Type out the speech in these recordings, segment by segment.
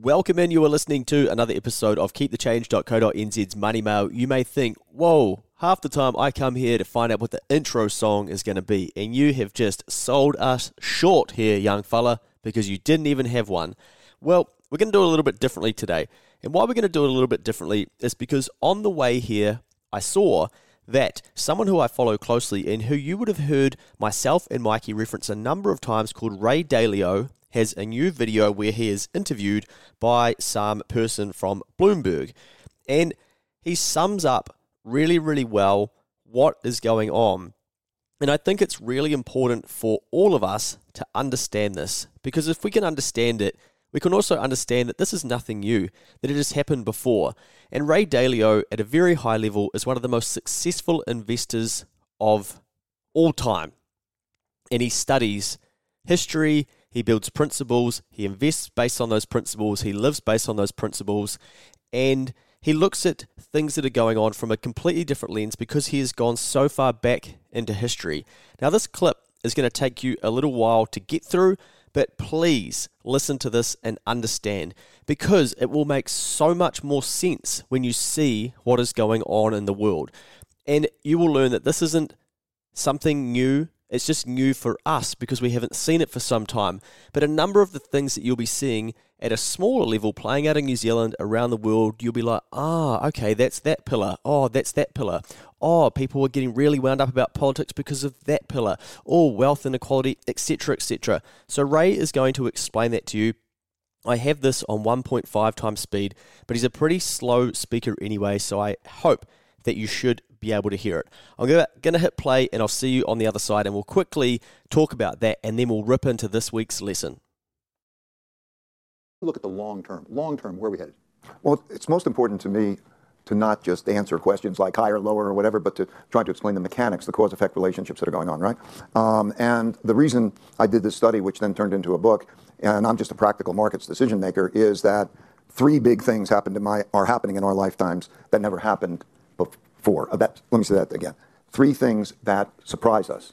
Welcome in. You are listening to another episode of KeepTheChange.co.nz's Money Mail. You may think, whoa, half the time I come here to find out what the intro song is going to be, and you have just sold us short here, young fella, because you didn't even have one. Well, we're going to do it a little bit differently today. And why we're going to do it a little bit differently is because on the way here, I saw that someone who I follow closely and who you would have heard myself and Mikey reference a number of times called Ray Dalio has a new video where he is interviewed by some person from Bloomberg. And he sums up really, really well what is going on. And I think it's really important for all of us to understand this because if we can understand it, we can also understand that this is nothing new, that it has happened before. And Ray Dalio, at a very high level, is one of the most successful investors of all time. And he studies history, he builds principles, he invests based on those principles, he lives based on those principles, and he looks at things that are going on from a completely different lens because he has gone so far back into history. Now, this clip is going to take you a little while to get through, but please listen to this and understand because it will make so much more sense when you see what is going on in the world. And you will learn that this isn't something new it's just new for us because we haven't seen it for some time. But a number of the things that you'll be seeing at a smaller level playing out in New Zealand, around the world, you'll be like, ah, oh, okay, that's that pillar. Oh, that's that pillar. Oh, people are getting really wound up about politics because of that pillar. Oh, wealth inequality, etc., etc. So Ray is going to explain that to you. I have this on 1.5 times speed, but he's a pretty slow speaker anyway, so I hope that you should be able to hear it. I'm going to hit play and I'll see you on the other side and we'll quickly talk about that and then we'll rip into this week's lesson. Look at the long term. Long term, where are we headed? Well, it's most important to me to not just answer questions like higher, lower, or whatever, but to try to explain the mechanics, the cause effect relationships that are going on, right? Um, and the reason I did this study, which then turned into a book, and I'm just a practical markets decision maker, is that three big things happened in my, are happening in our lifetimes that never happened Four. Uh, let me say that again. Three things that surprise us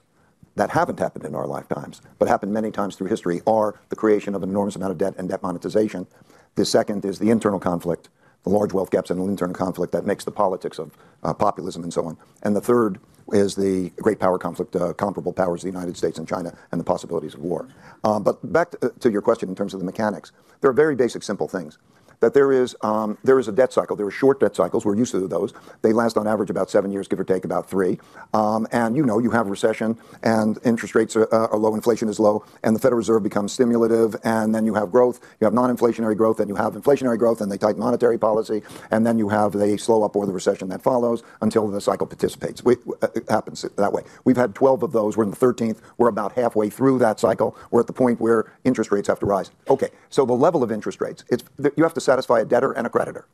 that haven't happened in our lifetimes, but happened many times through history, are the creation of an enormous amount of debt and debt monetization. The second is the internal conflict, the large wealth gaps and the internal conflict that makes the politics of uh, populism and so on. And the third is the great power conflict, uh, comparable powers, the United States and China, and the possibilities of war. Um, but back to, to your question in terms of the mechanics, there are very basic, simple things that there is um, there is a debt cycle. There are short debt cycles. We're used to those. They last on average about seven years, give or take about three. Um, and you know, you have recession, and interest rates are, uh, are, low, inflation is low, and the Federal Reserve becomes stimulative, and then you have growth. You have non-inflationary growth, and you have inflationary growth, and they tighten monetary policy, and then you have the slow up or the recession that follows until the cycle participates. Uh, it happens that way. We've had 12 of those. We're in the 13th. We're about halfway through that cycle. We're at the point where interest rates have to rise. Okay, so the level of interest rates, it's you have to satisfy a debtor and a creditor.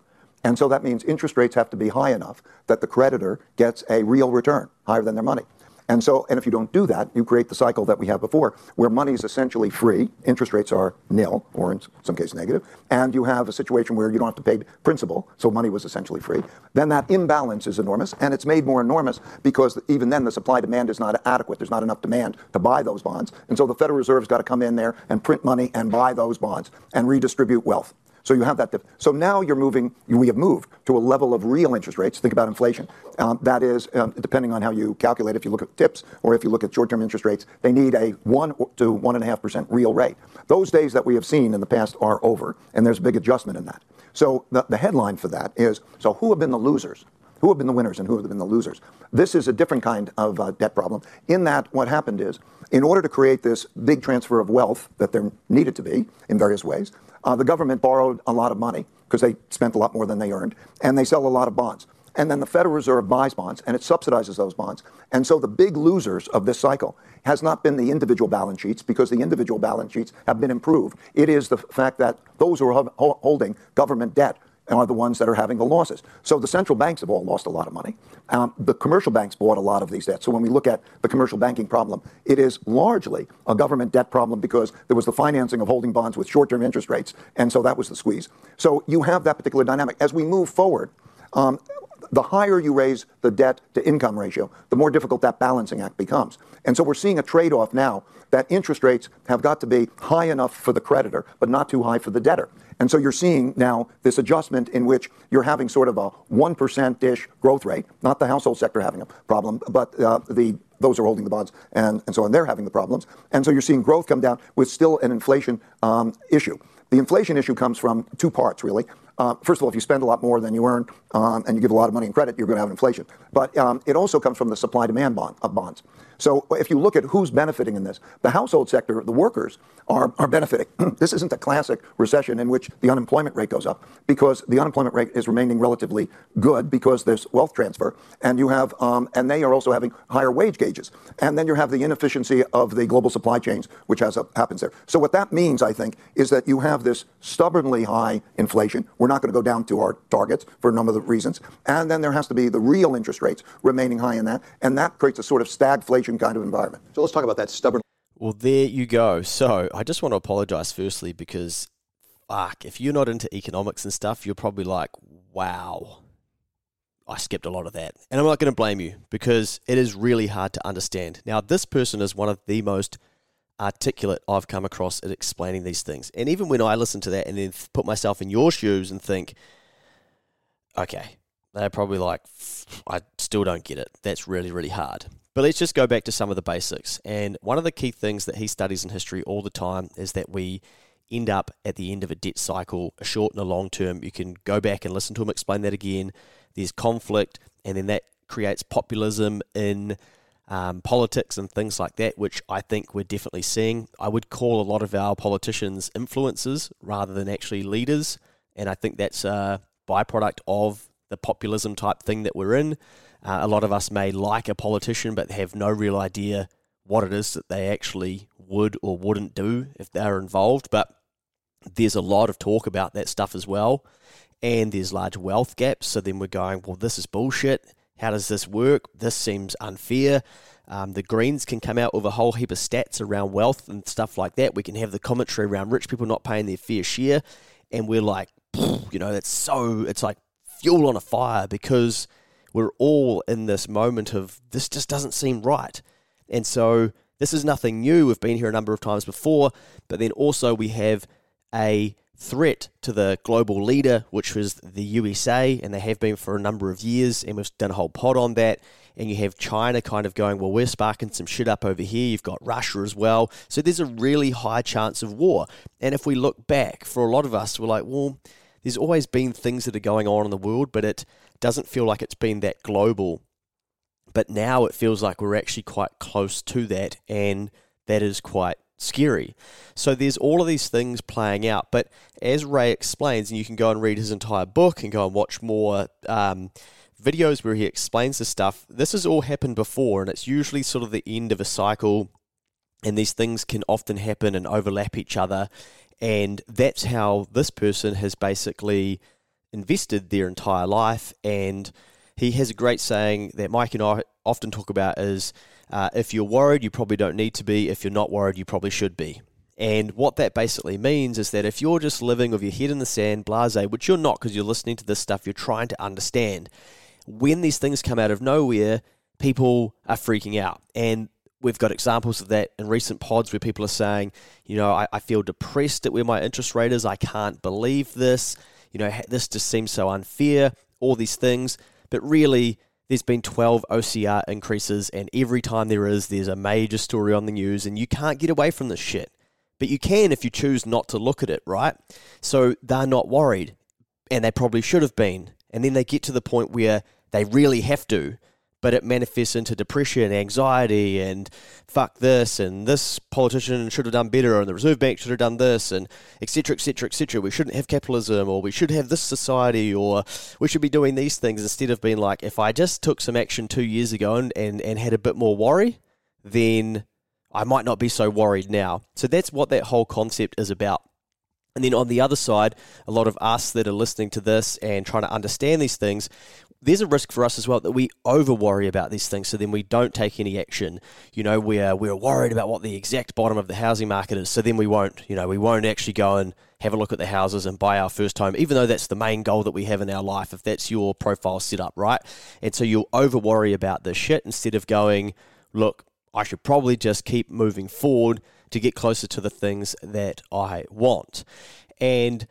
And so that means interest rates have to be high enough that the creditor gets a real return, higher than their money. And so, and if you don't do that, you create the cycle that we have before, where money is essentially free, interest rates are nil, or in some cases negative, and you have a situation where you don't have to pay principal, so money was essentially free. Then that imbalance is enormous, and it's made more enormous because even then the supply demand is not adequate. There's not enough demand to buy those bonds. And so the Federal Reserve's got to come in there and print money and buy those bonds and redistribute wealth. So you have that. So now you're moving. We have moved to a level of real interest rates. Think about inflation. Um, that is, um, depending on how you calculate. If you look at TIPS or if you look at short-term interest rates, they need a one to one and a half percent real rate. Those days that we have seen in the past are over, and there's a big adjustment in that. So the, the headline for that is: So who have been the losers? Who have been the winners and who have been the losers? This is a different kind of uh, debt problem. In that, what happened is, in order to create this big transfer of wealth that there needed to be in various ways, uh, the government borrowed a lot of money because they spent a lot more than they earned, and they sell a lot of bonds. And then the Federal Reserve buys bonds and it subsidizes those bonds. And so the big losers of this cycle has not been the individual balance sheets because the individual balance sheets have been improved. It is the fact that those who are holding government debt are the ones that are having the losses. So the central banks have all lost a lot of money. Um, the commercial banks bought a lot of these debts. So when we look at the commercial banking problem, it is largely a government debt problem because there was the financing of holding bonds with short term interest rates. And so that was the squeeze. So you have that particular dynamic. As we move forward, um, the higher you raise the debt to income ratio, the more difficult that balancing act becomes. And so we're seeing a trade off now that interest rates have got to be high enough for the creditor, but not too high for the debtor. And so you're seeing now this adjustment in which you're having sort of a 1% ish growth rate, not the household sector having a problem, but uh, the those are holding the bonds and, and so on, they're having the problems. And so you're seeing growth come down with still an inflation um, issue. The inflation issue comes from two parts, really. Uh, first of all, if you spend a lot more than you earn um, and you give a lot of money in credit, you're going to have inflation. But um, it also comes from the supply demand bond, of bonds. So if you look at who's benefiting in this, the household sector, the workers are, are benefiting. this isn't a classic recession in which the unemployment rate goes up because the unemployment rate is remaining relatively good because there's wealth transfer and you have, um, and they are also having higher wage gauges. And then you have the inefficiency of the global supply chains, which has a, happens there. So what that means, I think, is that you have this stubbornly high inflation. We're not going to go down to our targets for a number of reasons. And then there has to be the real interest rates remaining high in that. And that creates a sort of stagflation kind of environment. So let's talk about that stubborn. Well, there you go. So I just want to apologize firstly because, fuck, if you're not into economics and stuff, you're probably like, wow, I skipped a lot of that. And I'm not going to blame you because it is really hard to understand. Now, this person is one of the most articulate I've come across at explaining these things. And even when I listen to that and then put myself in your shoes and think, okay, they're probably like, I still don't get it. That's really, really hard. But let's just go back to some of the basics. And one of the key things that he studies in history all the time is that we end up at the end of a debt cycle, a short and a long term. You can go back and listen to him explain that again. There's conflict, and then that creates populism in um, politics and things like that, which I think we're definitely seeing. I would call a lot of our politicians influencers rather than actually leaders. And I think that's a byproduct of the populism type thing that we're in. Uh, a lot of us may like a politician, but have no real idea what it is that they actually would or wouldn't do if they're involved. But there's a lot of talk about that stuff as well. And there's large wealth gaps. So then we're going, well, this is bullshit. How does this work? This seems unfair. Um, the Greens can come out with a whole heap of stats around wealth and stuff like that. We can have the commentary around rich people not paying their fair share. And we're like, you know, that's so, it's like fuel on a fire because we're all in this moment of this just doesn't seem right. And so this is nothing new. We've been here a number of times before, but then also we have a threat to the global leader, which was the USA, and they have been for a number of years, and we've done a whole pod on that. And you have China kind of going, well, we're sparking some shit up over here. You've got Russia as well. So there's a really high chance of war. And if we look back, for a lot of us, we're like, well, there's always been things that are going on in the world, but it doesn't feel like it's been that global. But now it feels like we're actually quite close to that, and that is quite scary. So there's all of these things playing out. But as Ray explains, and you can go and read his entire book and go and watch more um, videos where he explains this stuff, this has all happened before, and it's usually sort of the end of a cycle. And these things can often happen and overlap each other. And that's how this person has basically invested their entire life. And he has a great saying that Mike and I often talk about is uh, if you're worried, you probably don't need to be. If you're not worried, you probably should be. And what that basically means is that if you're just living with your head in the sand, blase, which you're not because you're listening to this stuff, you're trying to understand. When these things come out of nowhere, people are freaking out. And we've got examples of that in recent pods where people are saying, you know, I, I, feel depressed at where my interest rate is. I can't believe this. You know, this just seems so unfair, all these things. But really, there's been 12 OCR increases, and every time there is, there's a major story on the news, and you can't get away from this shit. But you can if you choose not to look at it, right? So they're not worried, and they probably should have been. And then they get to the point where they really have to but it manifests into depression, anxiety, and fuck this, and this politician should have done better, and the Reserve Bank should have done this, and etc. etc. etc. We shouldn't have capitalism, or we should have this society, or we should be doing these things instead of being like, if I just took some action two years ago and, and, and had a bit more worry, then I might not be so worried now. So that's what that whole concept is about. And then on the other side, a lot of us that are listening to this and trying to understand these things, there's a risk for us as well that we over worry about these things, so then we don't take any action. You know, we're we're worried about what the exact bottom of the housing market is, so then we won't, you know, we won't actually go and have a look at the houses and buy our first home, even though that's the main goal that we have in our life, if that's your profile set up, right? And so you'll over worry about this shit instead of going, look, I should probably just keep moving forward to get closer to the things that I want. And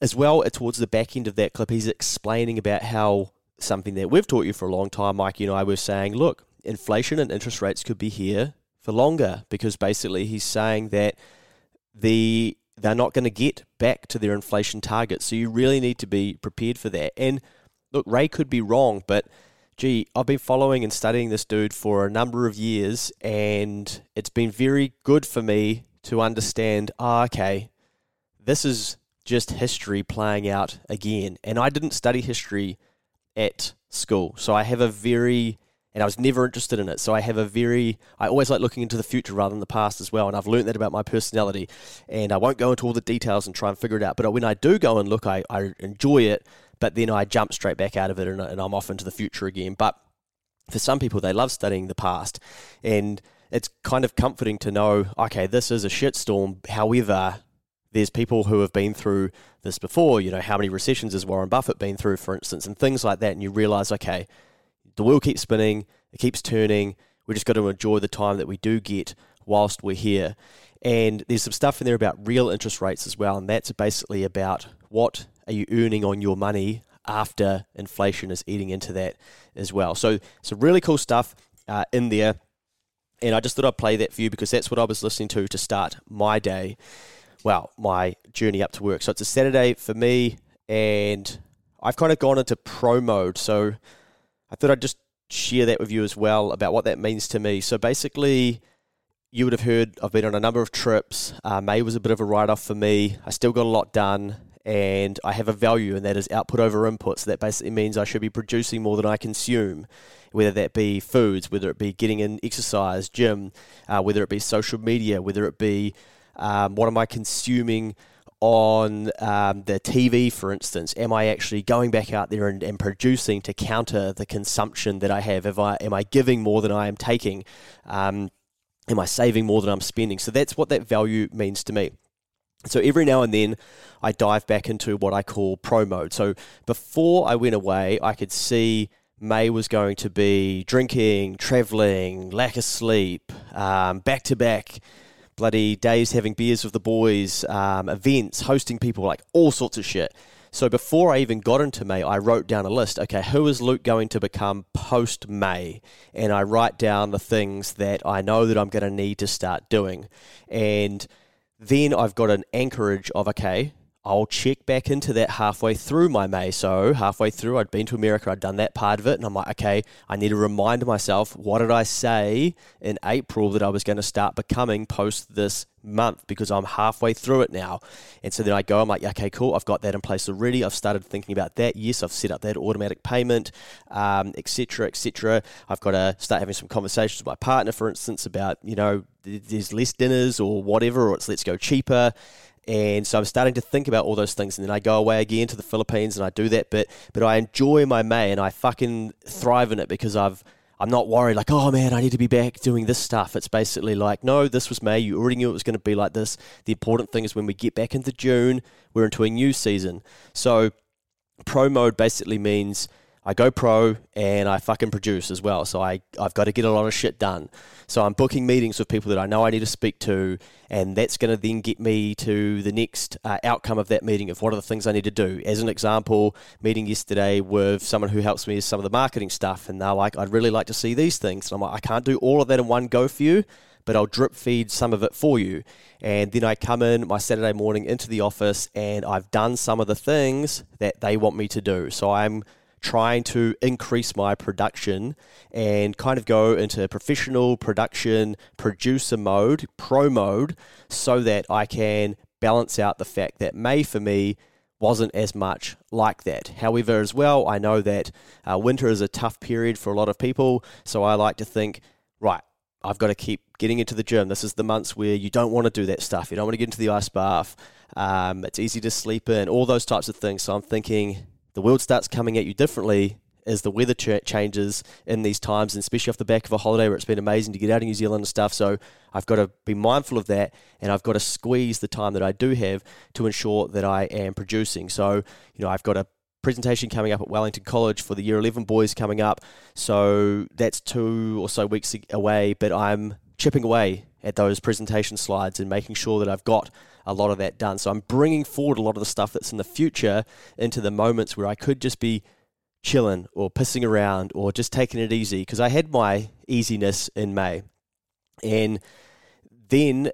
as well, towards the back end of that clip, he's explaining about how something that we've taught you for a long time, Mike, you and I were saying, look, inflation and interest rates could be here for longer because basically he's saying that the they're not going to get back to their inflation target. So you really need to be prepared for that. And look, Ray could be wrong, but gee, I've been following and studying this dude for a number of years, and it's been very good for me to understand, ah, okay, this is just history playing out again. And I didn't study history at school. So I have a very, and I was never interested in it. So I have a very, I always like looking into the future rather than the past as well. And I've learned that about my personality. And I won't go into all the details and try and figure it out. But when I do go and look, I, I enjoy it. But then I jump straight back out of it and, and I'm off into the future again. But for some people, they love studying the past. And it's kind of comforting to know, okay, this is a shitstorm. However, there's people who have been through this before. You know, how many recessions has Warren Buffett been through, for instance, and things like that. And you realize, okay, the wheel keeps spinning, it keeps turning. We just got to enjoy the time that we do get whilst we're here. And there's some stuff in there about real interest rates as well. And that's basically about what are you earning on your money after inflation is eating into that as well. So, some really cool stuff uh, in there. And I just thought I'd play that for you because that's what I was listening to to start my day well, my journey up to work. So it's a Saturday for me, and I've kind of gone into pro mode. So I thought I'd just share that with you as well about what that means to me. So basically, you would have heard I've been on a number of trips. Uh, May was a bit of a write off for me. I still got a lot done, and I have a value, and that is output over input. So that basically means I should be producing more than I consume, whether that be foods, whether it be getting in exercise, gym, uh, whether it be social media, whether it be um, what am I consuming on um, the TV, for instance? Am I actually going back out there and, and, producing to counter the consumption that I have? If I, am I giving more than I am taking? Um, am I saving more than I'm spending? So that's what that value means to me. So every now and then, I dive back into what I call pro mode. So before I went away, I could see May was going to be drinking, traveling, lack of sleep, back to back bloody days having beers with the boys, um, events, hosting people, like all sorts of shit. So before I even got into May, I wrote down a list. Okay, who is Luke going to become post May? And I write down the things that I know that I'm going to need to start doing. And then I've got an anchorage of, okay, I'll check back into that halfway through my May. So halfway through, I'd been to America, I'd done that part of it, and I'm like, okay, I need to remind myself what did I say in April that I was going to start becoming post this month because I'm halfway through it now. And so then I go, I'm like, okay, cool, I've got that in place already. I've started thinking about that. Yes, I've set up that automatic payment, etc., um, etc. Et I've got to start having some conversations with my partner, for instance, about you know there's less dinners or whatever, or it's let's go cheaper. And so I'm starting to think about all those things. And then I go away again to the Philippines and I do that bit. But I enjoy my May and I fucking thrive in it because I've I'm not worried like, oh man, I need to be back doing this stuff. It's basically like, no, this was May. You already knew it was going to be like this. The important thing is when we get back into June, we're into a new season. So pro mode basically means I go pro and I fucking produce as well. So I, I've got to get a lot of shit done. So I'm booking meetings with people that I know I need to speak to, and that's going to then get me to the next uh, outcome of that meeting of what are the things I need to do. As an example, meeting yesterday with someone who helps me with some of the marketing stuff, and they're like, I'd really like to see these things. And I'm like, I can't do all of that in one go for you, but I'll drip feed some of it for you. And then I come in my Saturday morning into the office, and I've done some of the things that they want me to do. So I'm trying to increase my production and kind of go into professional production producer mode, pro mode, so that I can balance out the fact that May for me wasn't as much like that. However, as well, I know that uh, winter is a tough period for a lot of people, so I like to think, right, I've got to keep getting into the gym. This is the months where you don't want to do that stuff. You don't want to get into the ice bath. Um, it's easy to sleep in, all those types of things. So I'm thinking the world starts coming at you differently as the weather ch- changes in these times, and especially off the back of a holiday where it's been amazing to get out of New Zealand and stuff. So I've got to be mindful of that, and I've got to squeeze the time that I do have to ensure that I am producing. So, you know, I've got a presentation coming up at Wellington College for the Year 11 boys coming up. So that's two or so weeks away, but I'm chipping away at those presentation slides and making sure that I've got a lot of that done. So I'm bringing forward a lot of the stuff that's in the future into the moments where I could just be chilling or pissing around or just taking it easy because I had my easiness in May. And then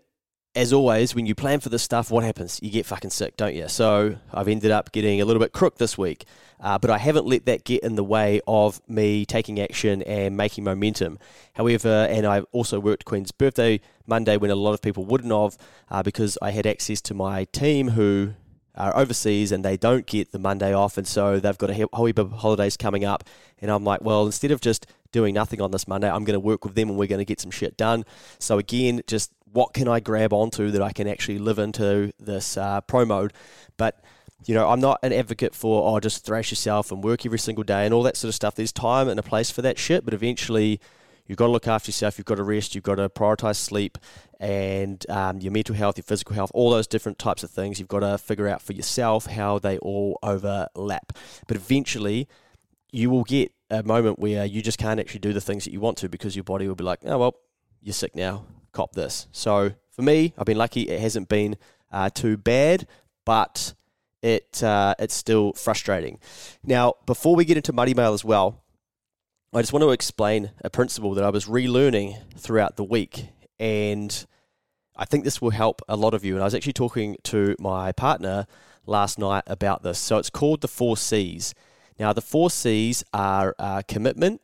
as always, when you plan for this stuff, what happens? You get fucking sick, don't you? So I've ended up getting a little bit crook this week, uh, but I haven't let that get in the way of me taking action and making momentum. However, and I also worked Queen's birthday Monday when a lot of people wouldn't have, uh, because I had access to my team who are overseas and they don't get the Monday off, and so they've got a whole heap of holidays coming up. And I'm like, well, instead of just doing nothing on this Monday, I'm going to work with them and we're going to get some shit done. So again, just what can I grab onto that I can actually live into this uh, pro mode. But you know, I'm not an advocate for oh, just thrash yourself and work every single day and all that sort of stuff. There's time and a place for that shit, but eventually. You've got to look after yourself. You've got to rest. You've got to prioritize sleep and um, your mental health, your physical health, all those different types of things. You've got to figure out for yourself how they all overlap. But eventually, you will get a moment where you just can't actually do the things that you want to because your body will be like, oh, well, you're sick now cop this. So for me, I've been lucky. It hasn't been uh, too bad, but it uh, it's still frustrating. Now, before we get into Money Mail as well, I just want to explain a principle that I was relearning throughout the week, and I think this will help a lot of you. And I was actually talking to my partner last night about this. So it's called the four C's. Now, the four C's are uh, commitment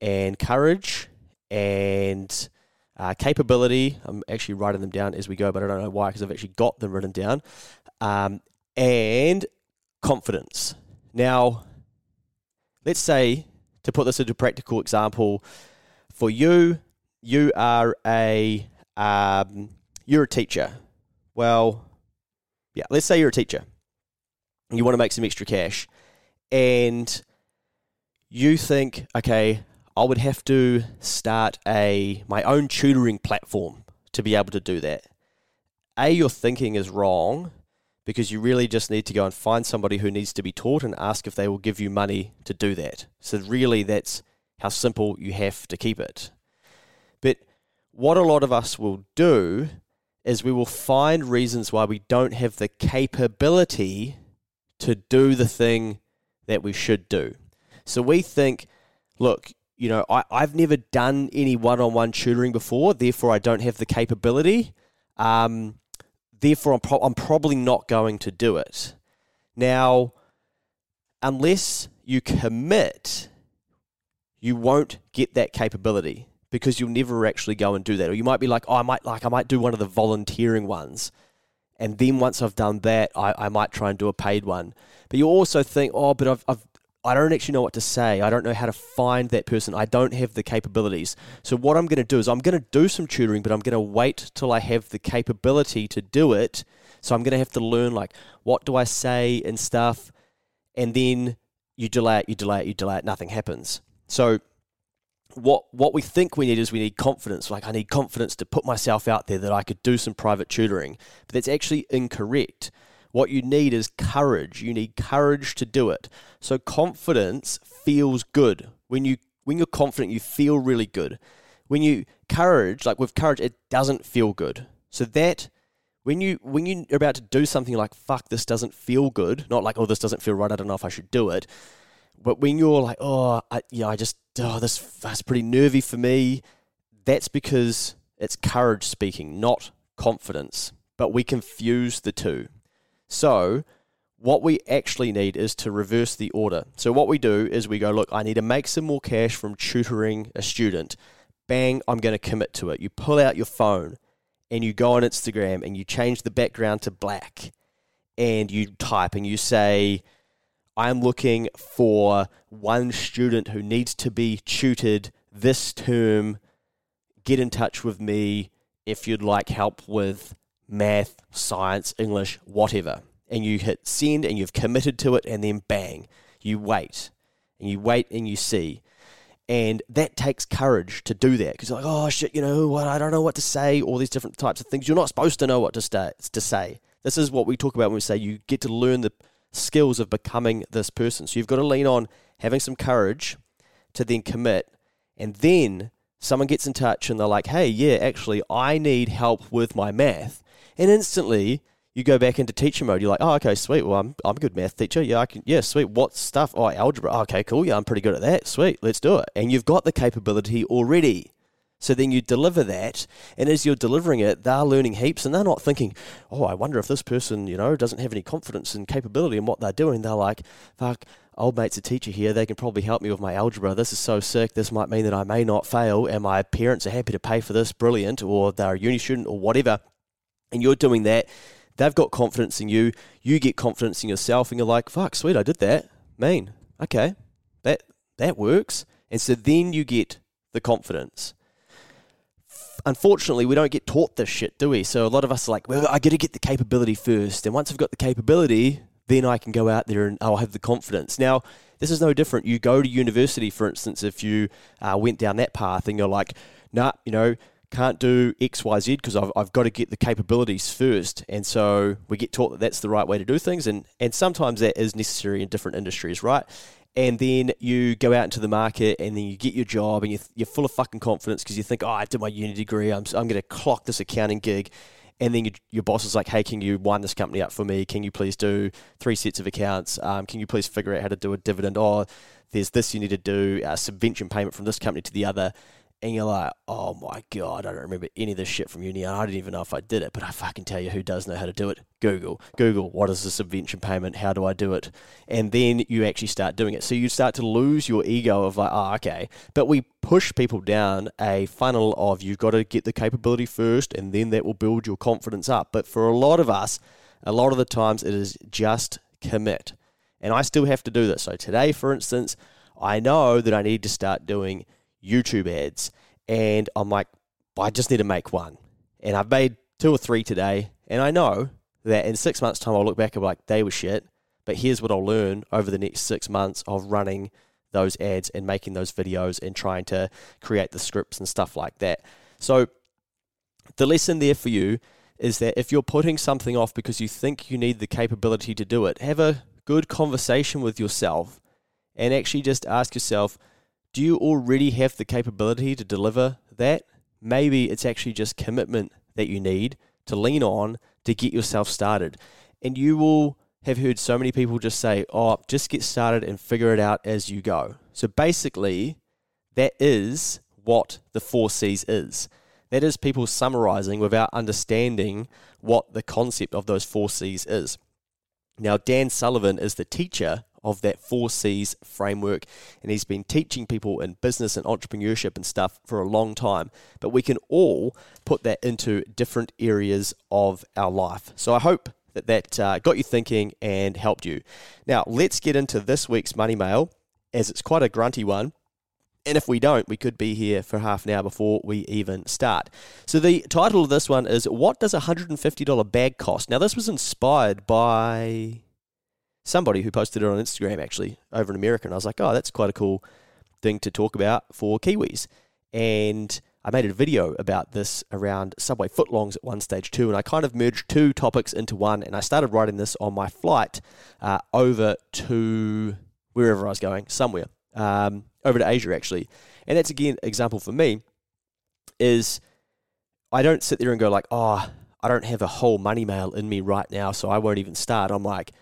and courage and uh, capability, I'm actually writing them down as we go, but I don't know why because I've actually got them written down. Um, and confidence. Now, let's say, to put this into practical example, for you, you are a um, you're a teacher. Well, yeah, let's say you're a teacher. You want to make some extra cash, and you think, okay, I would have to start a my own tutoring platform to be able to do that. A, your thinking is wrong because you really just need to go and find somebody who needs to be taught and ask if they will give you money to do that. So really that's how simple you have to keep it. But what a lot of us will do is we will find reasons why we don't have the capability to do the thing that we should do. So we think, look, you know, I, I've never done any one on one tutoring before, therefore, I don't have the capability. Um, therefore, I'm, pro- I'm probably not going to do it. Now, unless you commit, you won't get that capability because you'll never actually go and do that. Or you might be like, oh, I might like I might do one of the volunteering ones. And then once I've done that, I, I might try and do a paid one. But you also think, oh, but I've, I've I don't actually know what to say. I don't know how to find that person. I don't have the capabilities. So, what I'm going to do is I'm going to do some tutoring, but I'm going to wait till I have the capability to do it. So, I'm going to have to learn, like, what do I say and stuff. And then you delay it, you delay it, you delay it, nothing happens. So, what what we think we need is we need confidence. Like I need confidence to put myself out there that I could do some private tutoring. But that's actually incorrect. What you need is courage. You need courage to do it. So confidence feels good. When you when you're confident, you feel really good. When you courage, like with courage, it doesn't feel good. So that when you when you're about to do something like fuck this doesn't feel good, not like oh this doesn't feel right, I don't know if I should do it. But when you're like, oh, I, I just, oh, this that's pretty nervy for me. That's because it's courage speaking, not confidence. But we confuse the two. So, what we actually need is to reverse the order. So, what we do is we go, look, I need to make some more cash from tutoring a student. Bang, I'm going to commit to it. You pull out your phone and you go on Instagram and you change the background to black and you type and you say, I'm looking for one student who needs to be tutored this term. Get in touch with me if you'd like help with math, science, English, whatever. And you hit send and you've committed to it, and then bang, you wait. and you wait and you see. And that takes courage to do that because like, oh shit, you know what? I don't know what to say. All these different types of things. You're not supposed to know what to, stay, to say. This is what we talk about when we say you get to learn the skills of becoming this person. So you've got to lean on having some courage to then commit. And then someone gets in touch and they're like, hey, yeah, actually, I need help with my math. And instantly, you go back into teacher mode. You're like, oh, okay, sweet. Well, I'm, I'm a good math teacher. Yeah, I can. Yeah, sweet. What stuff? Oh, algebra. Oh, okay, cool. Yeah, I'm pretty good at that. Sweet. Let's do it. And you've got the capability already. So then you deliver that, and as you're delivering it, they're learning heaps, and they're not thinking, "Oh, I wonder if this person, you know, doesn't have any confidence and capability in what they're doing." They're like, "Fuck, old mate's a teacher here. They can probably help me with my algebra. This is so sick. This might mean that I may not fail, and my parents are happy to pay for this. Brilliant, or they're a uni student, or whatever." And you're doing that. They've got confidence in you. You get confidence in yourself, and you're like, "Fuck, sweet, I did that. Mean, okay, that that works." And so then you get the confidence unfortunately, we don't get taught this shit, do we? So a lot of us are like, well, I got to get the capability first. And once I've got the capability, then I can go out there and I'll have the confidence. Now, this is no different. You go to university, for instance, if you uh, went down that path and you're like, nah, you know, can't do X, Y, Z because I've, I've got to get the capabilities first. And so we get taught that that's the right way to do things. And, and sometimes that is necessary in different industries, right? and then you go out into the market and then you get your job and you're, you're full of fucking confidence because you think, oh, I did my uni degree, I'm, I'm going to clock this accounting gig. And then you, your boss is like, hey, can you wind this company up for me? Can you please do three sets of accounts? Um, can you please figure out how to do a dividend? Oh, there's this you need to do, a subvention payment from this company to the other and you're like, oh my god, I don't remember any of this shit from uni, I didn't even know if I did it. But I fucking tell you, who does know how to do it? Google, Google. What is the subvention payment? How do I do it? And then you actually start doing it. So you start to lose your ego of like, oh, okay. But we push people down a funnel of you've got to get the capability first, and then that will build your confidence up. But for a lot of us, a lot of the times it is just commit. And I still have to do this. So today, for instance, I know that I need to start doing YouTube ads. And I'm like, I just need to make one. And I've made two or three today. And I know that in six months' time, I'll look back and be like, they were shit. But here's what I'll learn over the next six months of running those ads and making those videos and trying to create the scripts and stuff like that. So, the lesson there for you is that if you're putting something off because you think you need the capability to do it, have a good conversation with yourself and actually just ask yourself, do you already have the capability to deliver that? Maybe it's actually just commitment that you need to lean on to get yourself started. And you will have heard so many people just say, oh, just get started and figure it out as you go. So basically, that is what the four C's is. That is people summarizing without understanding what the concept of those four C's is. Now, Dan Sullivan is the teacher of that 4Cs framework. And he's been teaching people in business and entrepreneurship and stuff for a long time. But we can all put that into different areas of our life. So I hope that that uh, got you thinking and helped you. Now, let's get into this week's Money Mail, as it's quite a grunty one. And if we don't, we could be here for half an hour before we even start. So, the title of this one is What Does a $150 Bag Cost? Now, this was inspired by somebody who posted it on Instagram actually over in America, and I was like, oh, that's quite a cool thing to talk about for Kiwis. And I made a video about this around Subway footlongs at one stage too, and I kind of merged two topics into one. And I started writing this on my flight uh, over to wherever I was going, somewhere um, over to Asia actually. And that's again example for me is I don't sit there and go like, oh, I don't have a whole money mail in me right now, so I won't even start. I'm like,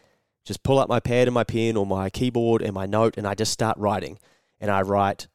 just pull up my pad and my pen or my keyboard and my note and I just start writing. And I write,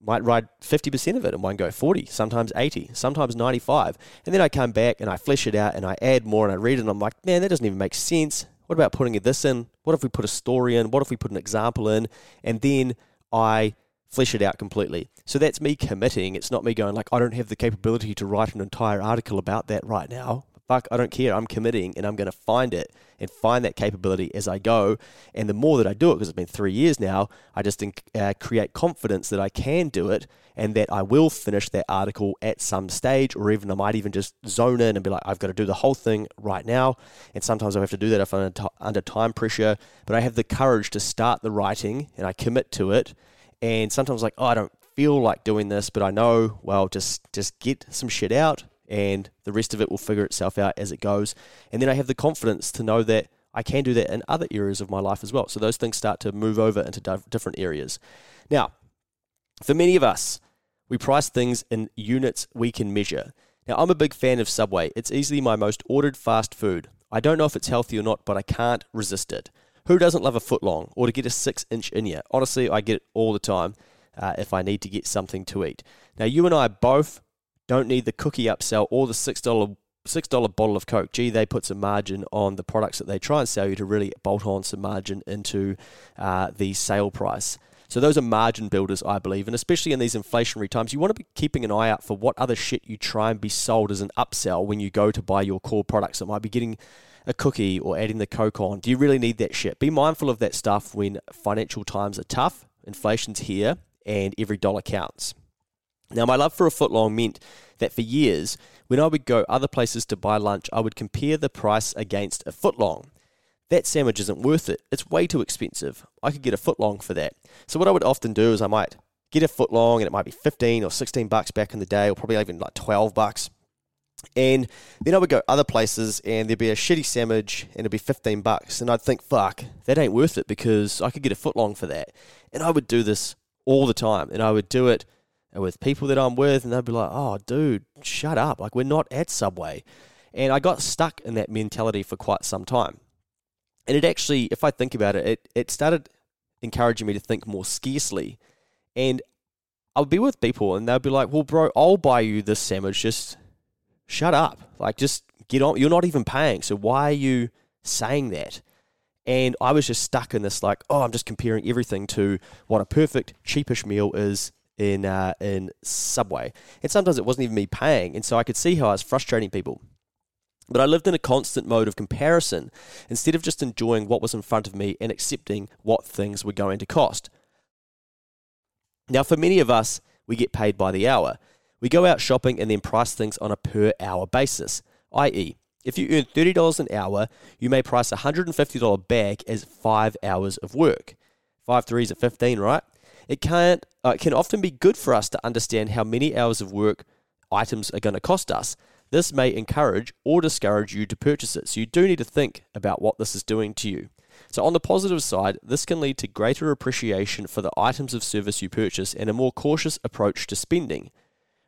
might write 50% of it in one go, 40, sometimes 80, sometimes 95. And then I come back and I flesh it out and I add more and I read it and I'm like, man, that doesn't even make sense. What about putting this in? What if we put a story in? What if we put an example in? And then I flesh it out completely. So that's me committing. It's not me going like, I don't have the capability to write an entire article about that right now fuck, I don't care. I'm committing and I'm going to find it and find that capability as I go. And the more that I do it, because it's been three years now, I just uh, create confidence that I can do it and that I will finish that article at some stage, or even I might even just zone in and be like, I've got to do the whole thing right now. And sometimes I have to do that if I'm under time pressure, but I have the courage to start the writing and I commit to it. And sometimes like, oh, I don't feel like doing this, but I know, well, just just get some shit out and the rest of it will figure itself out as it goes. And then I have the confidence to know that I can do that in other areas of my life as well. So those things start to move over into different areas. Now, for many of us, we price things in units we can measure. Now, I'm a big fan of Subway. It's easily my most ordered fast food. I don't know if it's healthy or not, but I can't resist it. Who doesn't love a foot long or to get a six inch in you? Honestly, I get it all the time uh, if I need to get something to eat. Now, you and I both don't need the cookie upsell or the $6 six dollar bottle of Coke. Gee, they put some margin on the products that they try and sell you to really bolt on some margin into uh, the sale price. So those are margin builders, I believe, and especially in these inflationary times, you want to be keeping an eye out for what other shit you try and be sold as an upsell when you go to buy your core products. It might be getting a cookie or adding the Coke on. Do you really need that shit? Be mindful of that stuff when financial times are tough, inflation's here, and every dollar counts. Now, my love for a footlong meant that for years, when I would go other places to buy lunch, I would compare the price against a footlong. That sandwich isn't worth it. It's way too expensive. I could get a footlong for that. So, what I would often do is I might get a footlong and it might be 15 or 16 bucks back in the day, or probably even like 12 bucks. And then I would go other places and there'd be a shitty sandwich and it'd be 15 bucks. And I'd think, fuck, that ain't worth it because I could get a footlong for that. And I would do this all the time. And I would do it with people that I'm with, and they'd be like, "Oh, dude, shut up! Like we're not at Subway." And I got stuck in that mentality for quite some time. And it actually, if I think about it, it, it started encouraging me to think more scarcely. And I would be with people, and they'd be like, "Well, bro, I'll buy you this sandwich. Just shut up! Like, just get on. You're not even paying, so why are you saying that?" And I was just stuck in this, like, oh, I'm just comparing everything to what a perfect cheapish meal is in uh, in Subway, and sometimes it wasn't even me paying, and so I could see how I was frustrating people. But I lived in a constant mode of comparison instead of just enjoying what was in front of me and accepting what things were going to cost. Now, for many of us, we get paid by the hour. We go out shopping and then price things on a per hour basis, i.e., if you earn $30 an hour, you may price a $150 bag as five hours of work. Five threes at 15, right? It can't, uh, it can often be good for us to understand how many hours of work items are going to cost us. This may encourage or discourage you to purchase it. So you do need to think about what this is doing to you. So, on the positive side, this can lead to greater appreciation for the items of service you purchase and a more cautious approach to spending.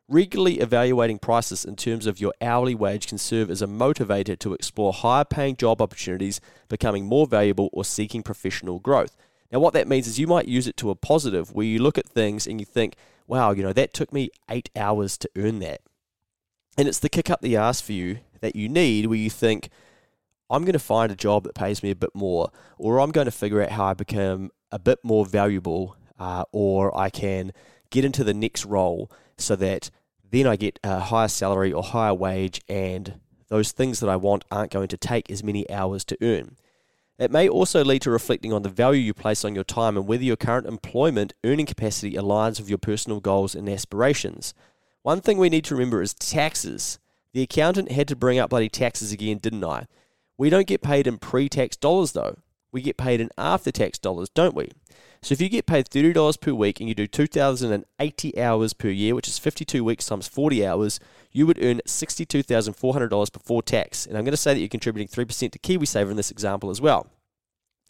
Regularly evaluating prices in terms of your hourly wage can serve as a motivator to explore higher paying job opportunities, becoming more valuable, or seeking professional growth. Now, what that means is you might use it to a positive where you look at things and you think, wow, you know, that took me eight hours to earn that. And it's the kick up the ass for you that you need where you think, I'm going to find a job that pays me a bit more, or I'm going to figure out how I become a bit more valuable, uh, or I can get into the next role so that then I get a higher salary or higher wage, and those things that I want aren't going to take as many hours to earn. It may also lead to reflecting on the value you place on your time and whether your current employment earning capacity aligns with your personal goals and aspirations. One thing we need to remember is taxes. The accountant had to bring up bloody taxes again, didn't I? We don't get paid in pre tax dollars though. We get paid in after tax dollars, don't we? So if you get paid $30 per week and you do 2,080 hours per year, which is 52 weeks times 40 hours, you would earn $62,400 before tax. And I'm going to say that you're contributing 3% to KiwiSaver in this example as well.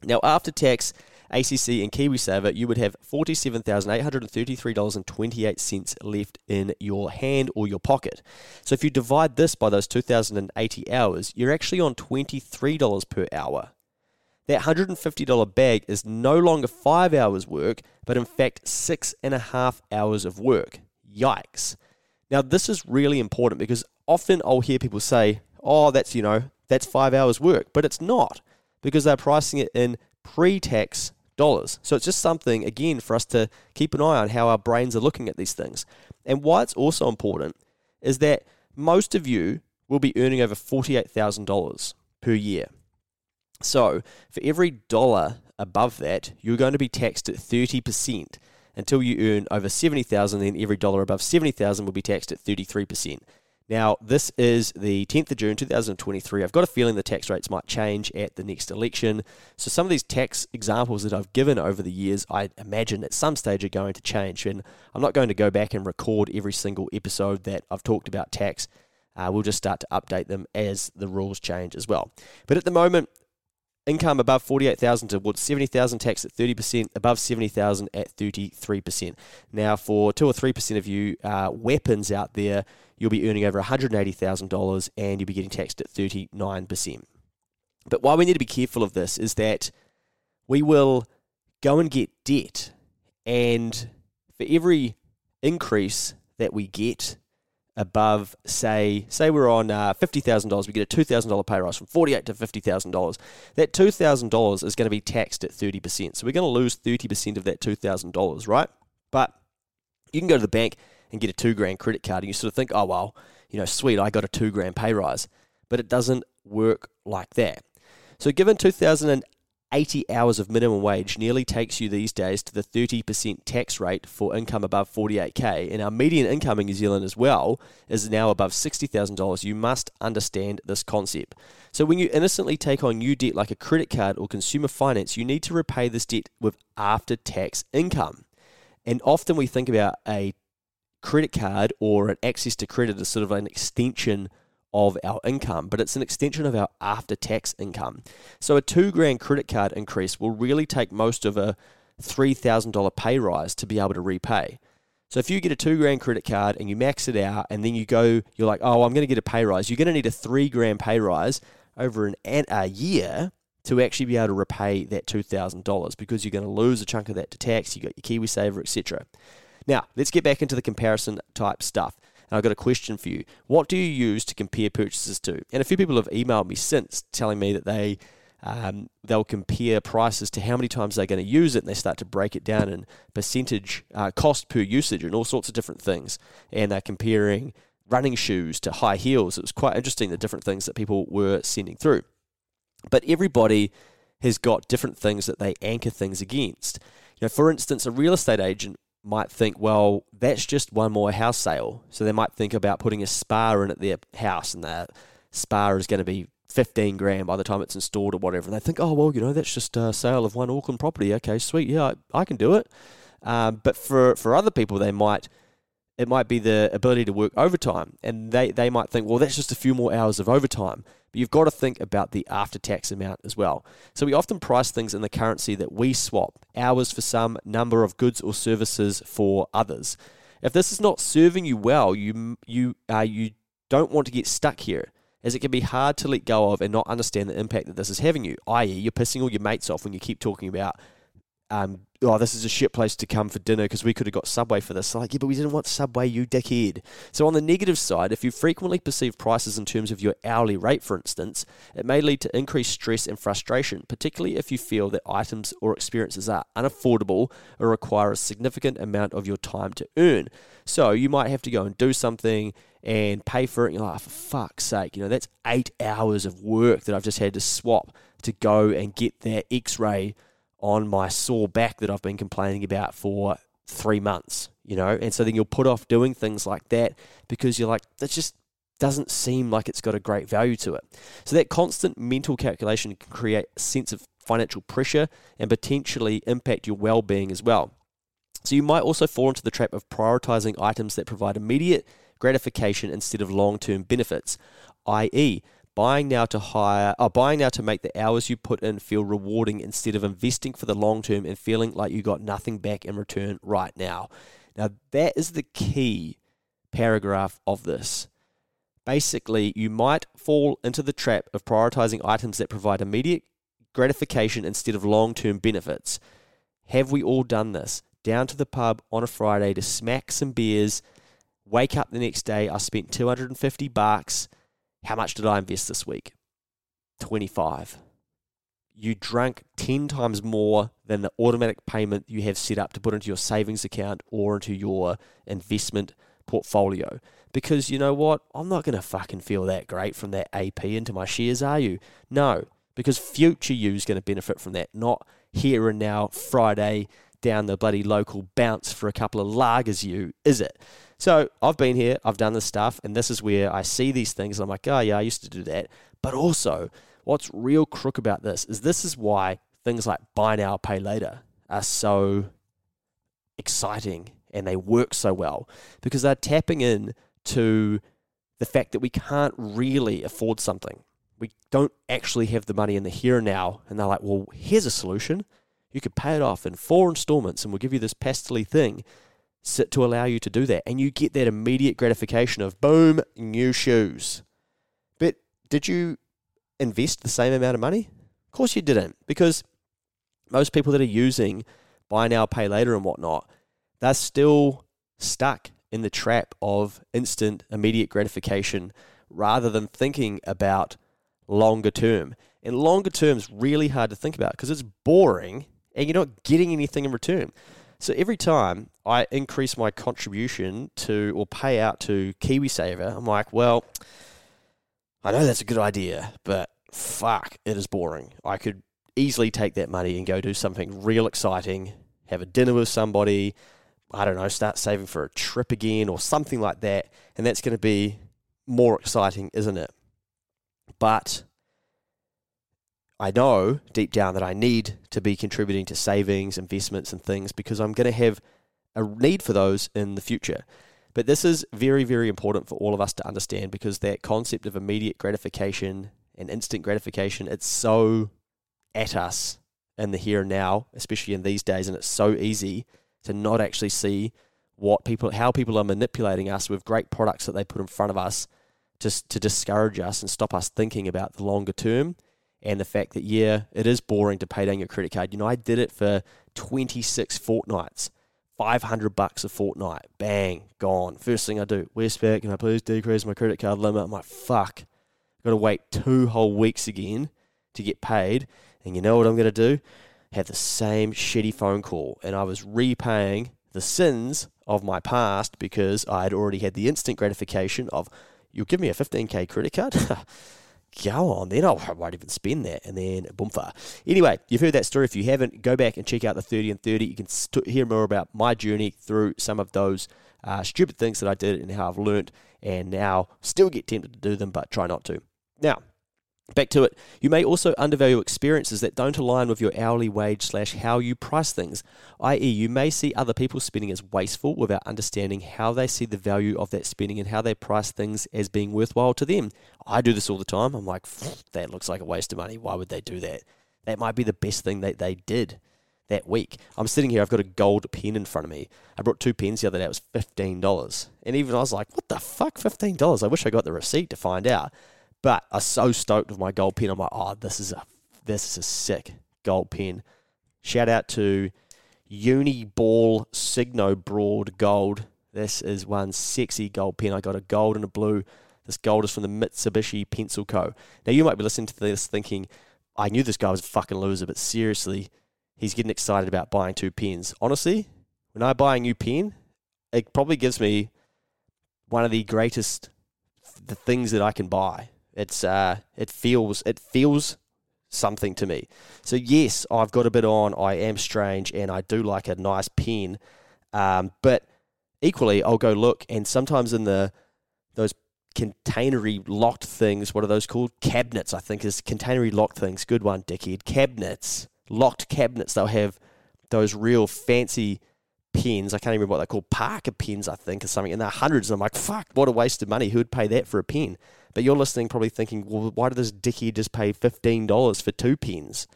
Now, after tax, ACC and KiwiSaver, you would have $47,833.28 left in your hand or your pocket. So if you divide this by those 2,080 hours, you're actually on $23 per hour. That $150 bag is no longer five hours work, but in fact six and a half hours of work. Yikes. Now, this is really important because often I'll hear people say, oh, that's, you know, that's five hours work, but it's not because they're pricing it in pre tax dollars. So it's just something, again, for us to keep an eye on how our brains are looking at these things. And why it's also important is that most of you will be earning over $48,000 per year. So, for every dollar above that, you're going to be taxed at 30% until you earn over 70,000 then every dollar above 70,000 will be taxed at 33%. Now, this is the 10th of June 2023. I've got a feeling the tax rates might change at the next election. So, some of these tax examples that I've given over the years, I imagine at some stage are going to change. And I'm not going to go back and record every single episode that I've talked about tax. Uh, we'll just start to update them as the rules change as well. But at the moment, income above 48,000 towards 70,000 tax at 30%, above 70,000 at 33%. Now, for 2 or 3% of you uh, weapons out there, you'll be earning over $180,000 and you'll be getting taxed at 39%. But why we need to be careful of this is that we will go and get debt, and for every increase that we get, above, say, say we're on uh, $50,000, we get a $2,000 pay rise from 48 to $50,000. That $2,000 is going to be taxed at 30%. So we're going to lose 30% of that $2,000, right? But you can go to the bank and get a two grand credit card and you sort of think, oh, well, you know, sweet, I got a two grand pay rise. But it doesn't work like that. So given 2000 80 hours of minimum wage nearly takes you these days to the 30% tax rate for income above 48k, and our median income in New Zealand as well is now above $60,000. You must understand this concept. So, when you innocently take on new debt like a credit card or consumer finance, you need to repay this debt with after tax income. And often we think about a credit card or an access to credit as sort of an extension of our income, but it's an extension of our after tax income. So a two grand credit card increase will really take most of a $3,000 pay rise to be able to repay. So if you get a two grand credit card and you max it out and then you go, you're like, oh, I'm going to get a pay rise. You're going to need a three grand pay rise over an, a year to actually be able to repay that $2,000 because you're going to lose a chunk of that to tax. You got your KiwiSaver, etc. Now let's get back into the comparison type stuff. And I've got a question for you. What do you use to compare purchases to? And a few people have emailed me since telling me that they um, they'll compare prices to how many times they're going to use it, and they start to break it down in percentage uh, cost per usage and all sorts of different things. And they're comparing running shoes to high heels. It was quite interesting the different things that people were sending through. But everybody has got different things that they anchor things against. You know, for instance, a real estate agent might think, well, that's just one more house sale. So they might think about putting a spa in at their house, and that spa is going to be 15 grand by the time it's installed or whatever. And they think, oh, well, you know, that's just a sale of one Auckland property. Okay, sweet. Yeah, I, I can do it. Um, but for, for other people, they might it might be the ability to work overtime. And they, they might think, well, that's just a few more hours of overtime. But you've got to think about the after tax amount as well. So we often price things in the currency that we swap hours for some, number of goods or services for others. If this is not serving you well, you, you, uh, you don't want to get stuck here as it can be hard to let go of and not understand the impact that this is having you, i.e., you're pissing all your mates off when you keep talking about um, oh, this is a shit place to come for dinner because we could have got Subway for this. Like, yeah, but we didn't want Subway, you dickhead. So, on the negative side, if you frequently perceive prices in terms of your hourly rate, for instance, it may lead to increased stress and frustration, particularly if you feel that items or experiences are unaffordable or require a significant amount of your time to earn. So, you might have to go and do something and pay for it. And you're like, oh, for fuck's sake, you know, that's eight hours of work that I've just had to swap to go and get that x ray on my sore back that I've been complaining about for three months, you know? And so then you'll put off doing things like that because you're like, that just doesn't seem like it's got a great value to it. So that constant mental calculation can create a sense of financial pressure and potentially impact your well being as well. So you might also fall into the trap of prioritizing items that provide immediate gratification instead of long term benefits, i.e., buying now to hire, uh, buying now to make the hours you put in feel rewarding instead of investing for the long term and feeling like you got nothing back in return right now. Now, that is the key paragraph of this. Basically, you might fall into the trap of prioritizing items that provide immediate gratification instead of long term benefits. Have we all done this? Down to the pub on a Friday to smack some beers, wake up the next day, I spent 250 bucks how much did I invest this week? 25. You drank 10 times more than the automatic payment you have set up to put into your savings account or into your investment portfolio. Because you know what? I'm not going to fucking feel that great from that AP into my shares, are you? No, because future you is going to benefit from that, not here and now, Friday, down the bloody local bounce for a couple of lagers, you, is it? So I've been here, I've done this stuff, and this is where I see these things. And I'm like, oh, yeah, I used to do that. But also, what's real crook about this is this is why things like buy now, pay later are so exciting and they work so well because they're tapping in to the fact that we can't really afford something. We don't actually have the money in the here and now. And they're like, well, here's a solution. You could pay it off in four installments and we'll give you this pastely thing to allow you to do that. And you get that immediate gratification of boom, new shoes. But did you invest the same amount of money? Of course you didn't, because most people that are using buy now, pay later and whatnot, they're still stuck in the trap of instant, immediate gratification rather than thinking about longer term. And longer term is really hard to think about because it's boring and you're not getting anything in return. So every time I increase my contribution to or pay out to KiwiSaver, I'm like, well, I know that's a good idea, but fuck, it is boring. I could easily take that money and go do something real exciting, have a dinner with somebody, I don't know, start saving for a trip again or something like that. And that's going to be more exciting, isn't it? But I know deep down that I need to be contributing to savings, investments, and things because I'm going to have a need for those in the future. But this is very, very important for all of us to understand because that concept of immediate gratification and instant gratification, it's so at us in the here and now, especially in these days, and it's so easy to not actually see what people, how people are manipulating us with great products that they put in front of us just to discourage us and stop us thinking about the longer term and the fact that yeah, it is boring to pay down your credit card. You know, I did it for 26 fortnights. 500 bucks a fortnight. Bang, gone. First thing I do, Westpac, can I please decrease my credit card limit? I'm like, fuck. I've got to wait two whole weeks again to get paid. And you know what I'm going to do? Have the same shitty phone call. And I was repaying the sins of my past because I had already had the instant gratification of, you'll give me a 15k credit card? go on then. I won't even spend that. And then boomfa. Anyway, you've heard that story. If you haven't, go back and check out the 30 and 30. You can st- hear more about my journey through some of those uh, stupid things that I did and how I've learned and now still get tempted to do them, but try not to. Now, Back to it. You may also undervalue experiences that don't align with your hourly wage slash how you price things, i.e., you may see other people spending as wasteful without understanding how they see the value of that spending and how they price things as being worthwhile to them. I do this all the time. I'm like, that looks like a waste of money. Why would they do that? That might be the best thing that they did that week. I'm sitting here, I've got a gold pen in front of me. I brought two pens the other day, it was $15. And even I was like, what the fuck, $15? I wish I got the receipt to find out. But I was so stoked with my gold pen. I'm like, oh, this is a this is a sick gold pen. Shout out to Uniball Signo Broad Gold. This is one sexy gold pen. I got a gold and a blue. This gold is from the Mitsubishi Pencil Co. Now you might be listening to this thinking, I knew this guy was a fucking loser, but seriously, he's getting excited about buying two pens. Honestly, when I buy a new pen, it probably gives me one of the greatest the things that I can buy. It's uh, it feels it feels something to me. So yes, I've got a bit on. I am strange, and I do like a nice pen. Um, but equally, I'll go look, and sometimes in the those containery locked things, what are those called? Cabinets, I think, is containery locked things. Good one, dickhead. Cabinets, locked cabinets. They'll have those real fancy pens. I can't even remember what they're called. Parker pens, I think, or something. And they're hundreds. And I'm like, fuck, what a waste of money. Who would pay that for a pen? But you're listening, probably thinking, well, why did this dickhead just pay $15 for two pens?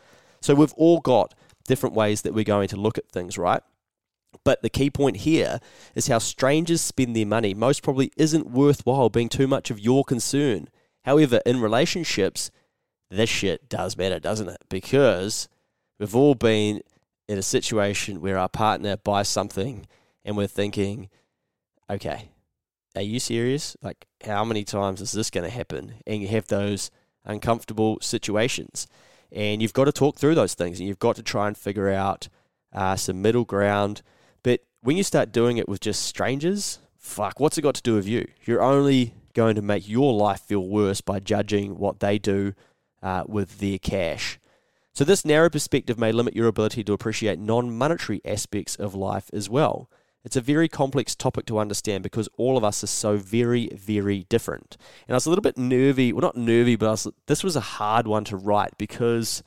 So we've all got different ways that we're going to look at things, right? But the key point here is how strangers spend their money most probably isn't worthwhile being too much of your concern. However, in relationships, this shit does matter, doesn't it? Because we've all been in a situation where our partner buys something and we're thinking, okay, are you serious? Like, how many times is this going to happen? And you have those uncomfortable situations. And you've got to talk through those things and you've got to try and figure out uh, some middle ground. But when you start doing it with just strangers, fuck, what's it got to do with you? You're only going to make your life feel worse by judging what they do uh, with their cash. So, this narrow perspective may limit your ability to appreciate non monetary aspects of life as well. It's a very complex topic to understand because all of us are so very, very different. And I was a little bit nervy, well, not nervy, but was, this was a hard one to write because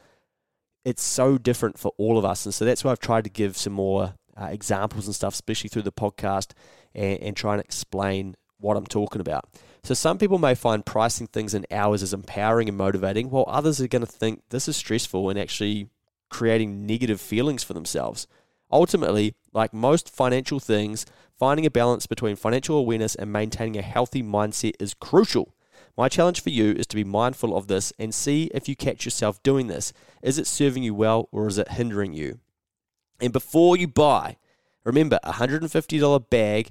it's so different for all of us. And so that's why I've tried to give some more uh, examples and stuff, especially through the podcast, and, and try and explain what I'm talking about. So some people may find pricing things in hours as empowering and motivating, while others are going to think this is stressful and actually creating negative feelings for themselves. Ultimately, like most financial things, finding a balance between financial awareness and maintaining a healthy mindset is crucial. My challenge for you is to be mindful of this and see if you catch yourself doing this. Is it serving you well or is it hindering you? And before you buy, remember a $150 bag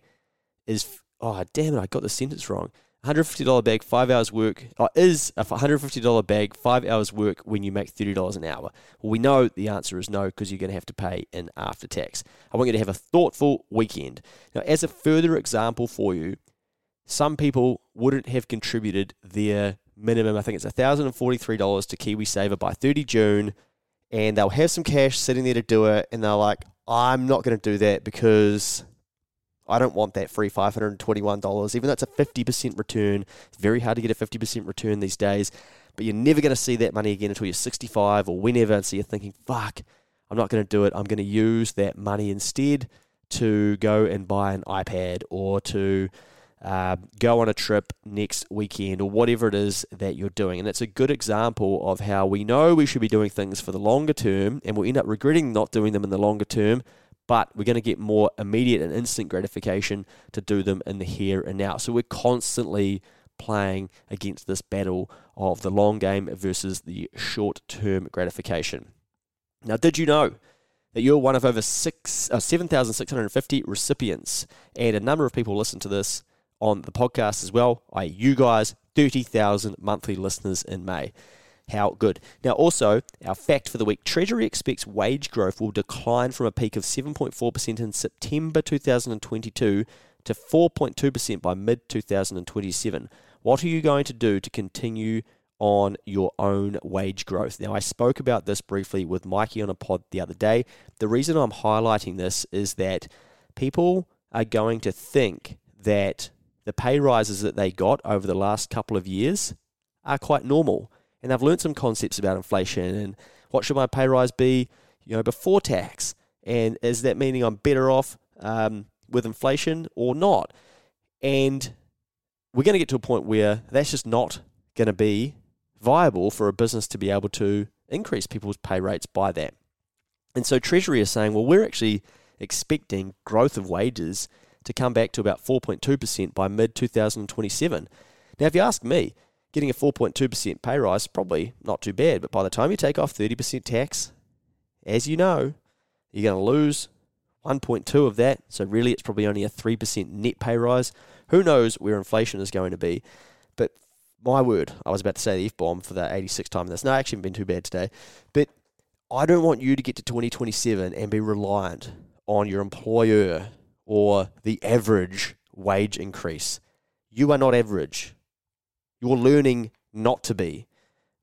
is, oh, damn it, I got the sentence wrong. $150 bag, five hours work, uh, is a $150 bag, five hours work when you make $30 an hour? Well, we know the answer is no because you're going to have to pay in after tax. I want you to have a thoughtful weekend. Now, as a further example for you, some people wouldn't have contributed their minimum, I think it's $1,043 to KiwiSaver by 30 June, and they'll have some cash sitting there to do it, and they're like, I'm not going to do that because I don't want that free $521, even though it's a 50% return. It's very hard to get a 50% return these days, but you're never going to see that money again until you're 65 or whenever. And so you're thinking, fuck, I'm not going to do it. I'm going to use that money instead to go and buy an iPad or to uh, go on a trip next weekend or whatever it is that you're doing. And it's a good example of how we know we should be doing things for the longer term and we'll end up regretting not doing them in the longer term but we're going to get more immediate and instant gratification to do them in the here and now. So we're constantly playing against this battle of the long game versus the short term gratification. Now, did you know that you're one of over six, uh, 7,650 recipients, and a number of people listen to this on the podcast as well, I you guys, 30,000 monthly listeners in May how good. Now, also, our fact for the week Treasury expects wage growth will decline from a peak of 7.4% in September 2022 to 4.2% by mid 2027. What are you going to do to continue on your own wage growth? Now, I spoke about this briefly with Mikey on a pod the other day. The reason I'm highlighting this is that people are going to think that the pay rises that they got over the last couple of years are quite normal and I've learned some concepts about inflation and what should my pay rise be, you know, before tax, and is that meaning I'm better off um, with inflation or not? And we're going to get to a point where that's just not going to be viable for a business to be able to increase people's pay rates by that. And so Treasury is saying, well, we're actually expecting growth of wages to come back to about 4.2% by mid 2027. Now, if you ask me, getting a 4.2% pay rise probably not too bad, but by the time you take off 30% tax, as you know, you're going to lose 1.2 of that. So really, it's probably only a 3% net pay rise. Who knows where inflation is going to be? But my word, I was about to say the F bomb for the 86th time in this. No, I actually been too bad today. But I don't want you to get to 2027 and be reliant on your employer or the average wage increase. You are not average. You're learning not to be.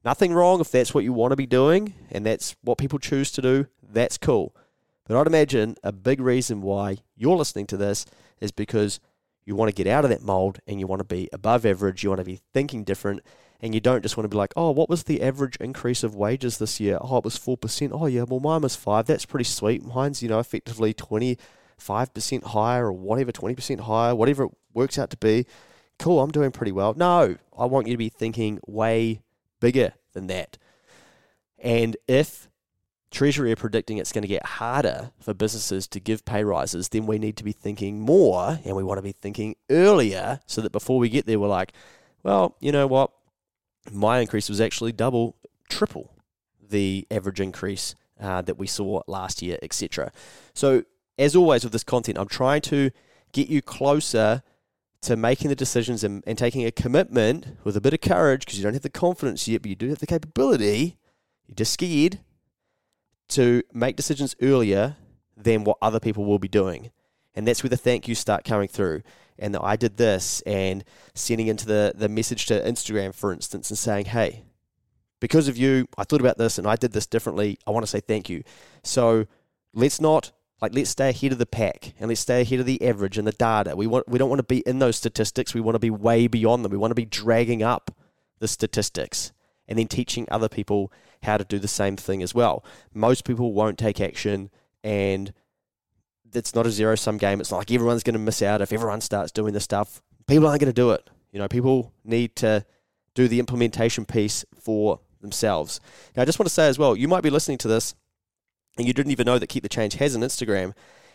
Nothing wrong if that's what you want to be doing and that's what people choose to do. That's cool. But I'd imagine a big reason why you're listening to this is because you want to get out of that mold and you want to be above average. You want to be thinking different and you don't just want to be like, oh, what was the average increase of wages this year? Oh, it was 4%. Oh, yeah, well, mine was 5 That's pretty sweet. Mine's, you know, effectively 25% higher or whatever, 20% higher, whatever it works out to be cool, I'm doing pretty well. No, I want you to be thinking way bigger than that. And if Treasury are predicting it's going to get harder for businesses to give pay rises, then we need to be thinking more and we want to be thinking earlier so that before we get there, we're like, well, you know what? My increase was actually double, triple the average increase uh, that we saw last year, etc. So, as always with this content, I'm trying to get you closer to making the decisions and, and taking a commitment with a bit of courage because you don't have the confidence yet, but you do have the capability. You're just scared to make decisions earlier than what other people will be doing. And that's where the thank you start coming through. And I did this and sending into the, the message to Instagram, for instance, and saying, hey, because of you, I thought about this and I did this differently. I want to say thank you. So let's not like let's stay ahead of the pack and let's stay ahead of the average and the data. We want we don't want to be in those statistics. We want to be way beyond them. We want to be dragging up the statistics and then teaching other people how to do the same thing as well. Most people won't take action and it's not a zero sum game. It's not like everyone's going to miss out if everyone starts doing this stuff. People aren't going to do it. You know, people need to do the implementation piece for themselves. Now, I just want to say as well, you might be listening to this and you didn't even know that Keep the Change has an Instagram,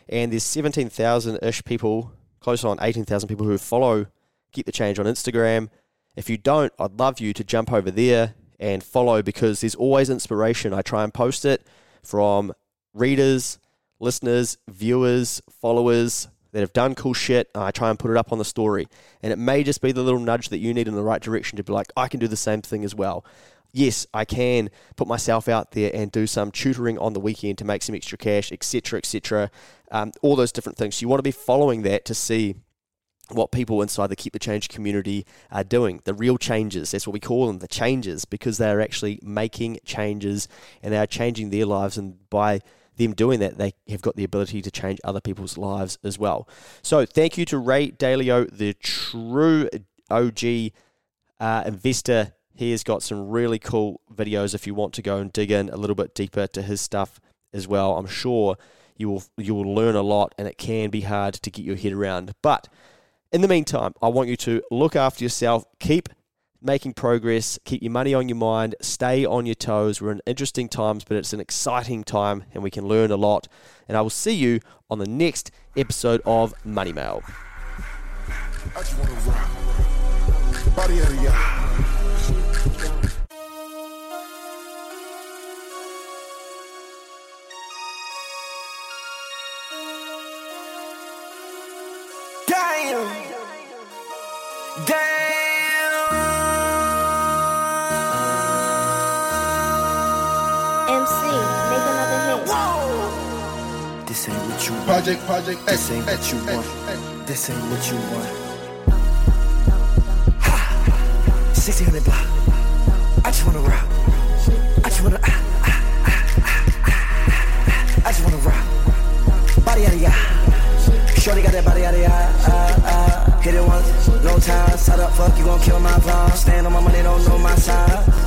and there's 17,000 ish people, close on 18,000 people who follow Keep the Change on Instagram. If you don't, I'd love you to jump over there and follow because there's always inspiration. I try and post it from readers, listeners, viewers, followers that have done cool shit. I try and put it up on the story. And it may just be the little nudge that you need in the right direction to be like, I can do the same thing as well. Yes, I can put myself out there and do some tutoring on the weekend to make some extra cash, etc., etc. Um, all those different things. So you want to be following that to see what people inside the Keep the Change community are doing. The real changes, that's what we call them, the changes, because they are actually making changes and they are changing their lives. And by them doing that, they have got the ability to change other people's lives as well. So thank you to Ray Dalio, the true OG uh, investor. He has got some really cool videos if you want to go and dig in a little bit deeper to his stuff as well. I'm sure you will you will learn a lot and it can be hard to get your head around. But in the meantime, I want you to look after yourself, keep making progress, keep your money on your mind, stay on your toes. We're in interesting times, but it's an exciting time and we can learn a lot. And I will see you on the next episode of Money Mail. Project, project, This ain't what you want. This ain't what you want. Ha! 1600 block. I just wanna rock. I just wanna. I just wanna rock. Body out of ya. Shorty got that body out of ya. Hit it once, no time. Side up, fuck, you gon' kill my vibe. Stand on my money, don't know my side.